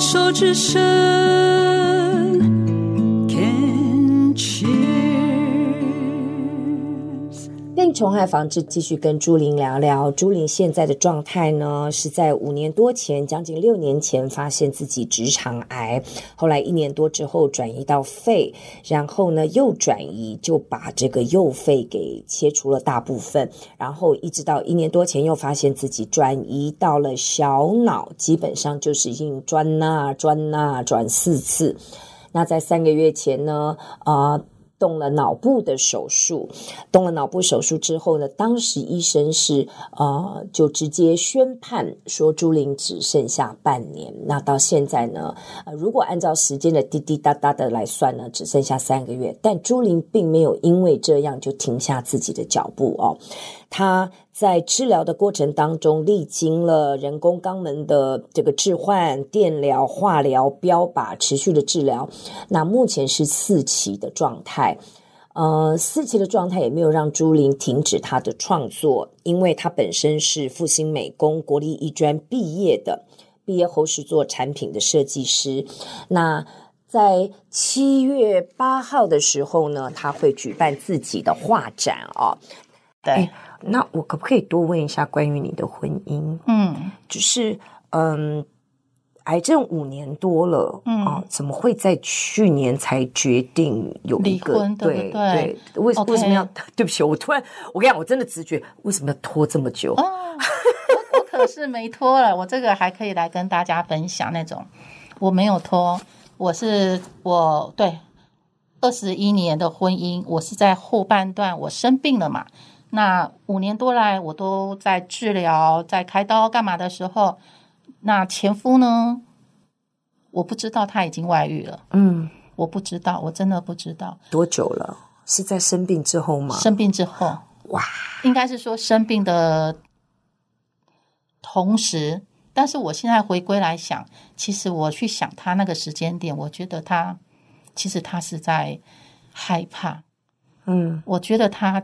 手之伸虫害防治，继续跟朱琳聊聊。朱琳现在的状态呢，是在五年多前，将近六年前，发现自己直肠癌，后来一年多之后转移到肺，然后呢又转移，就把这个右肺给切除了大部分，然后一直到一年多前又发现自己转移到了小脑，基本上就是已经转啊转啊转四次。那在三个月前呢，啊、动了脑部的手术，动了脑部手术之后呢，当时医生是呃，就直接宣判说朱玲只剩下半年。那到现在呢，呃，如果按照时间的滴滴答答的来算呢，只剩下三个月。但朱玲并没有因为这样就停下自己的脚步哦。他在治疗的过程当中，历经了人工肛门的这个置换、电疗、化疗、标靶，持续的治疗。那目前是四期的状态，呃，四期的状态也没有让朱琳停止她的创作，因为她本身是复兴美工国立艺专毕业的，毕业后是做产品的设计师。那在七月八号的时候呢，他会举办自己的画展哦。对。那我可不可以多问一下关于你的婚姻？嗯，就是嗯，癌症五年多了，嗯啊，怎么会在去年才决定有一个离婚？对对，对，对，为为什么要 对不起，我突然我跟你讲，我真的直觉为什么要拖这么久？哦，我我可是没拖了，我这个还可以来跟大家分享那种，我没有拖，我是我对二十一年的婚姻，我是在后半段我生病了嘛。那五年多来，我都在治疗，在开刀干嘛的时候，那前夫呢？我不知道他已经外遇了。嗯，我不知道，我真的不知道。多久了？是在生病之后吗？生病之后，哇，应该是说生病的同时。但是我现在回归来想，其实我去想他那个时间点，我觉得他其实他是在害怕。嗯，我觉得他。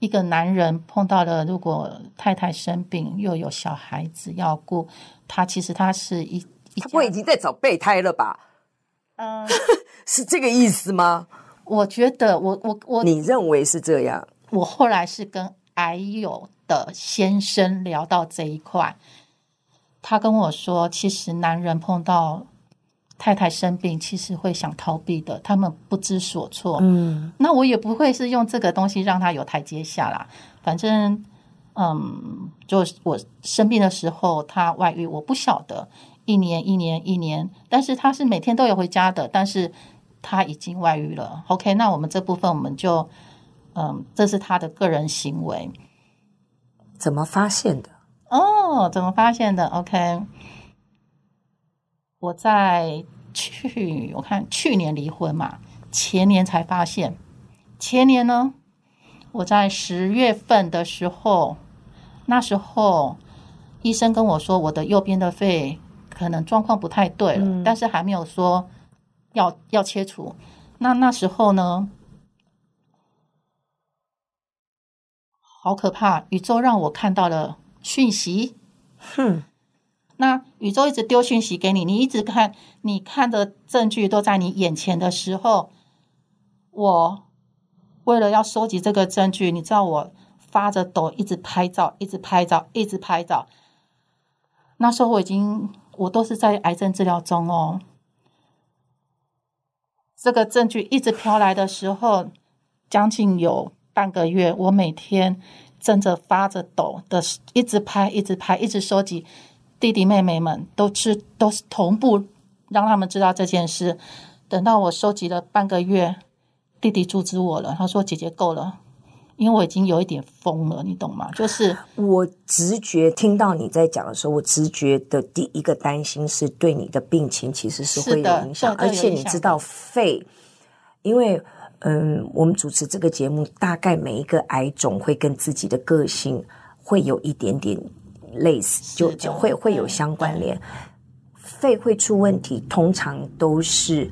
一个男人碰到了，如果太太生病又有小孩子要顾，他其实他是一，一他不会已经在找备胎了吧？嗯，是这个意思吗？我觉得我我我，你认为是这样？我后来是跟癌友的先生聊到这一块，他跟我说，其实男人碰到。太太生病，其实会想逃避的，他们不知所措。嗯，那我也不会是用这个东西让他有台阶下啦。反正，嗯，就我生病的时候，他外遇，我不晓得，一年一年一年，但是他是每天都有回家的，但是他已经外遇了。OK，那我们这部分我们就，嗯，这是他的个人行为。怎么发现的？哦，怎么发现的？OK。我在去，我看去年离婚嘛，前年才发现。前年呢，我在十月份的时候，那时候医生跟我说，我的右边的肺可能状况不太对了，嗯、但是还没有说要要切除。那那时候呢，好可怕！宇宙让我看到了讯息，哼。那宇宙一直丢讯息给你，你一直看，你看的证据都在你眼前的时候，我为了要收集这个证据，你知道我发着抖，一直拍照，一直拍照，一直拍照。那时候我已经，我都是在癌症治疗中哦。这个证据一直飘来的时候，将近有半个月，我每天正着发着抖的，一直拍，一直拍，一直收集。弟弟妹妹们都是都是同步让他们知道这件事。等到我收集了半个月，弟弟阻止我了。他说：“姐姐够了，因为我已经有一点疯了，你懂吗？” 就是我直觉听到你在讲的时候，我直觉的第一个担心是对你的病情其实是会有影响，而且你知道肺，因为嗯，我们主持这个节目，大概每一个癌种会跟自己的个性会有一点点。类似就就会会有相关联，肺会出问题，通常都是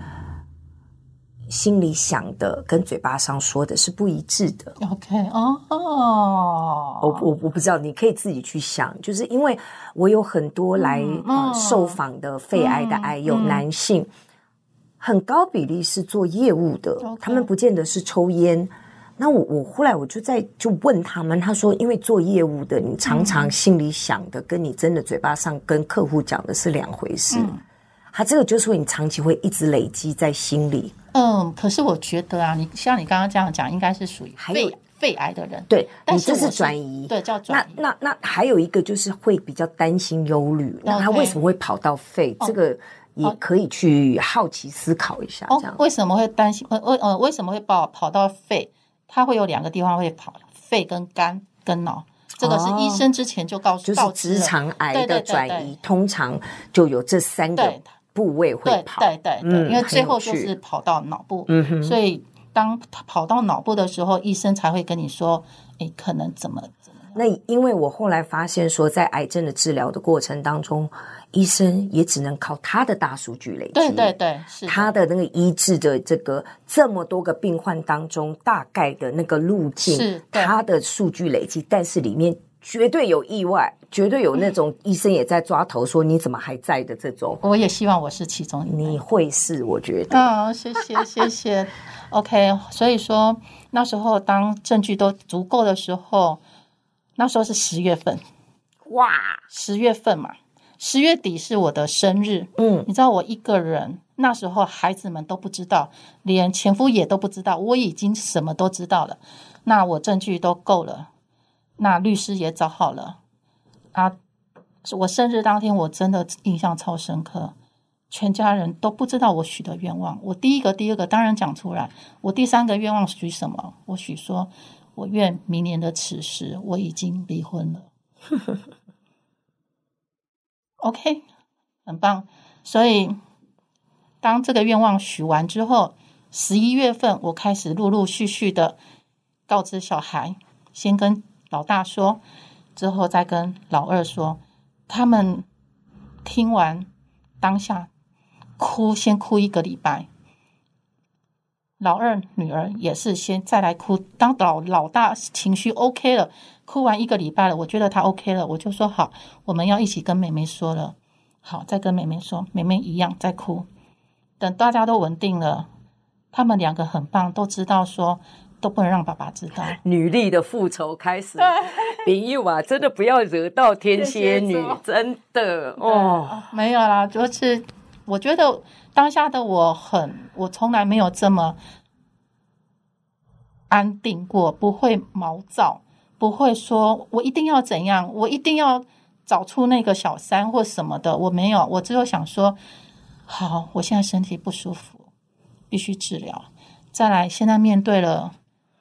心里想的跟嘴巴上说的是不一致的。OK，哦哦，我我我不知道，你可以自己去想，就是因为我有很多来、嗯呃、嗯受访的肺癌的癌友，嗯男性很高比例是做业务的他们不见得是抽烟。那我我后来我就在就问他们，他说，因为做业务的，你常常心里想的，跟你真的嘴巴上跟客户讲的是两回事。嗯他这个就是说你长期会一直累积在心里。嗯，可是我觉得啊，你像你刚刚这样讲，应该是属于肺肺癌的人。对，但是这是转移，对，叫转移。那那那还有一个就是会比较担心忧虑，那他为什么会跑到肺？这个也可以去好奇思考一下。哦这样，为什么会担心？呃，为呃，为什么会跑跑到肺？它会有两个地方会跑，肺跟肝跟脑。这个是医生之前就告诉，就是直肠癌的转移，通常就有这三个部位会跑。对对对，因为最后就是跑到脑部。嗯哼。所以当跑到脑部的时候，医生才会跟你说，哎，可能怎么怎么。那因为我后来发现说，在癌症的治疗的过程当中，医生也只能靠他的大数据累积。对对对，是他的那个医治的这个这么多个病患当中，大概的那个路径，是他的数据累积，但是里面绝对有意外，绝对有那种医生也在抓头说你怎么还在的这种。我也希望我是其中。你会是，我觉得。嗯、哦，谢谢谢谢。OK，所以说那时候当证据都足够的时候，那时候是十月份，哇，十月份嘛，十月底是我的生日。嗯，你知道我一个人，那时候孩子们都不知道，连前夫也都不知道，我已经什么都知道了。那我证据都够了，那律师也找好了啊。我生日当天，我真的印象超深刻。全家人都不知道我许的愿望。我第一个、第二个当然讲出来。我第三个愿望许什么？我许说，我愿明年的此时我已经离婚了。OK，很棒。所以当这个愿望许完之后，十一月份我开始陆陆续续的告知小孩，先跟老大说，之后再跟老二说。他们听完当下。哭，先哭一个礼拜。老二女儿也是先再来哭。当老老大情绪 OK 了，哭完一个礼拜了，我觉得他 OK 了，我就说好，我们要一起跟妹妹说了。好，再跟妹妹说，妹妹一样在哭。等大家都稳定了，他们两个很棒，都知道说都不能让爸爸知道。女力的复仇开始。林玉啊，真的不要惹到天蝎女，真的哦。没有啦，就是。我觉得当下的我很，我从来没有这么安定过，不会毛躁，不会说我一定要怎样，我一定要找出那个小三或什么的，我没有，我只有想说，好，我现在身体不舒服，必须治疗。再来，现在面对了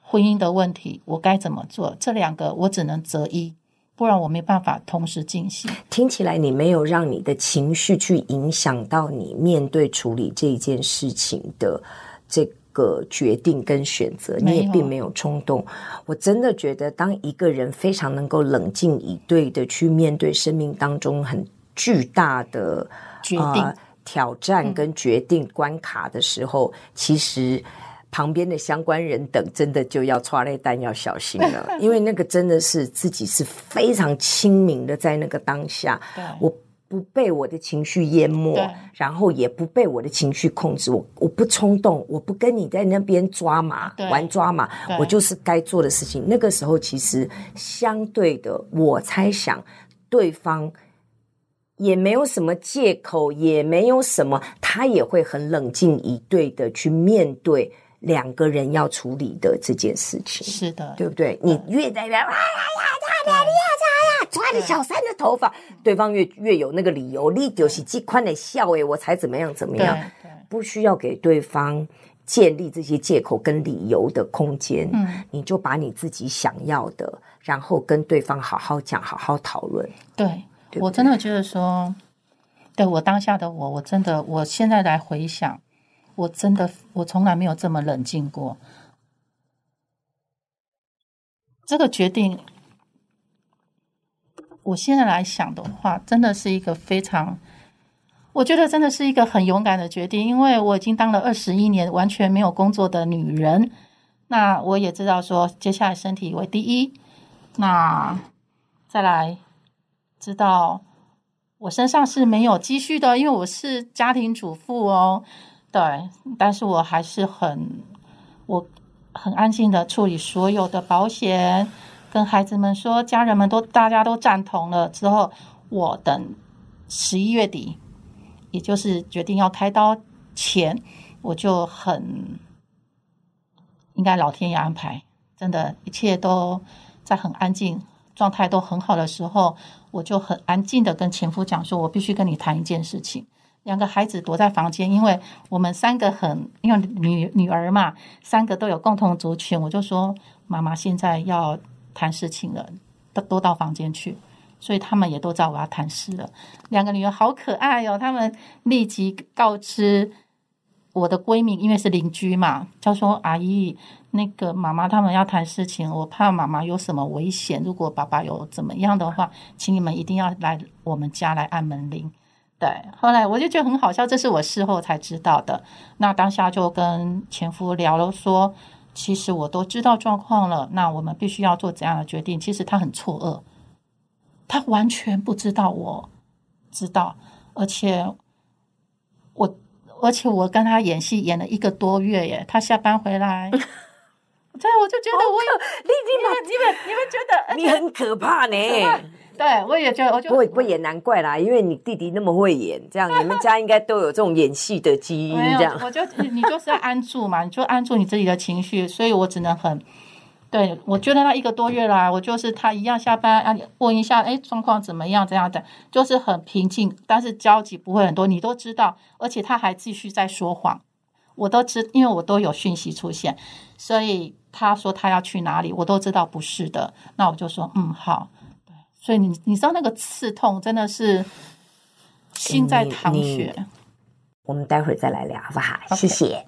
婚姻的问题，我该怎么做？这两个我只能择一。不然我没办法同时进行。听起来你没有让你的情绪去影响到你面对处理这件事情的这个决定跟选择，你也并没有冲动。我真的觉得，当一个人非常能够冷静以对的去面对生命当中很巨大的决定、呃、挑战跟决定关卡的时候，嗯、其实。旁边的相关人等真的就要剉咧等要小心了，因为那个真的是自己是非常清明的，在那个当下，我不被我的情绪淹没，然后也不被我的情绪控制，我我不冲动，我不跟你在那边抓马玩抓马，我就是该做的事情。那个时候其实相对的，我猜想对方也没有什么借口，也没有什么，他也会很冷静以对的去面对。两个人要处理的这件事情，是的，对不对？你越在那，哇呀呀，抓你呀，抓呀，抓你小三的头发，对方越越有那个理由，你就是这宽的笑诶，我才怎么样怎么样，不需要给对方建立这些借口跟理由的空间，嗯，你就把你自己想要的，然后跟对方好好讲，好好讨论。对，对，我真的觉得说，对我当下的我，我真的，我现在来回想。我真的，我从来没有这么冷静过。这个决定，我现在来想的话，真的是一个非常，我觉得真的是一个很勇敢的决定，因为我已经当了二十一年完全没有工作的女人。那我也知道说，接下来身体为第一。那再来知道我身上是没有积蓄的，因为我是家庭主妇哦。对，但是我还是很我很安静的处理所有的保险，跟孩子们说，家人们都大家都赞同了之后，我等十一月底。也就是决定要开刀前，我就很应该老天爷安排，真的，一切都在很安静、状态都很好的时候，我就很安静的跟前夫讲说，我必须跟你谈一件事情。两个孩子躲在房间，因为我们三个很，因为女女儿嘛，三个都有共同族群，我就说妈妈现在要谈事情了，都都到房间去。所以他们也都知道我要谈事了。两个女儿好可爱哦，他们立即告知我的闺蜜，因为是邻居嘛，就说阿姨，那个妈妈他们要谈事情，我怕妈妈有什么危险，如果爸爸有怎么样的话，请你们一定要来我们家来按门铃。对，后来我就觉得很好笑，这是我事后才知道的。那当下就跟前夫聊了，说其实我都知道状况了，那我们必须要做怎样的决定？其实他很错愕。他完全不知道，我知道，而且我，而且我跟他演戏演了一个多月耶。他下班回来，对，我就觉得我有丽丽嘛，你们你们觉得 你很可怕呢？对，我也觉得，我就不会不也难怪啦，因为你弟弟那么会演，这样 你们家应该都有这种演戏的基因。这样，我就你就是要安住嘛，你就安住你自己的情绪，所以我只能很。对，我觉得那一个多月啦，我就是他一样下班啊，问一下，哎，状况怎么样？这样的，就是很平静，但是交集不会很多。你都知道，而且他还继续在说谎，我都知，因为我都有讯息出现，所以他说他要去哪里，我都知道不是的。那我就说，嗯，好。对，所以你你知道那个刺痛真的是心在淌血。我们待会儿再来聊，好不好.谢谢。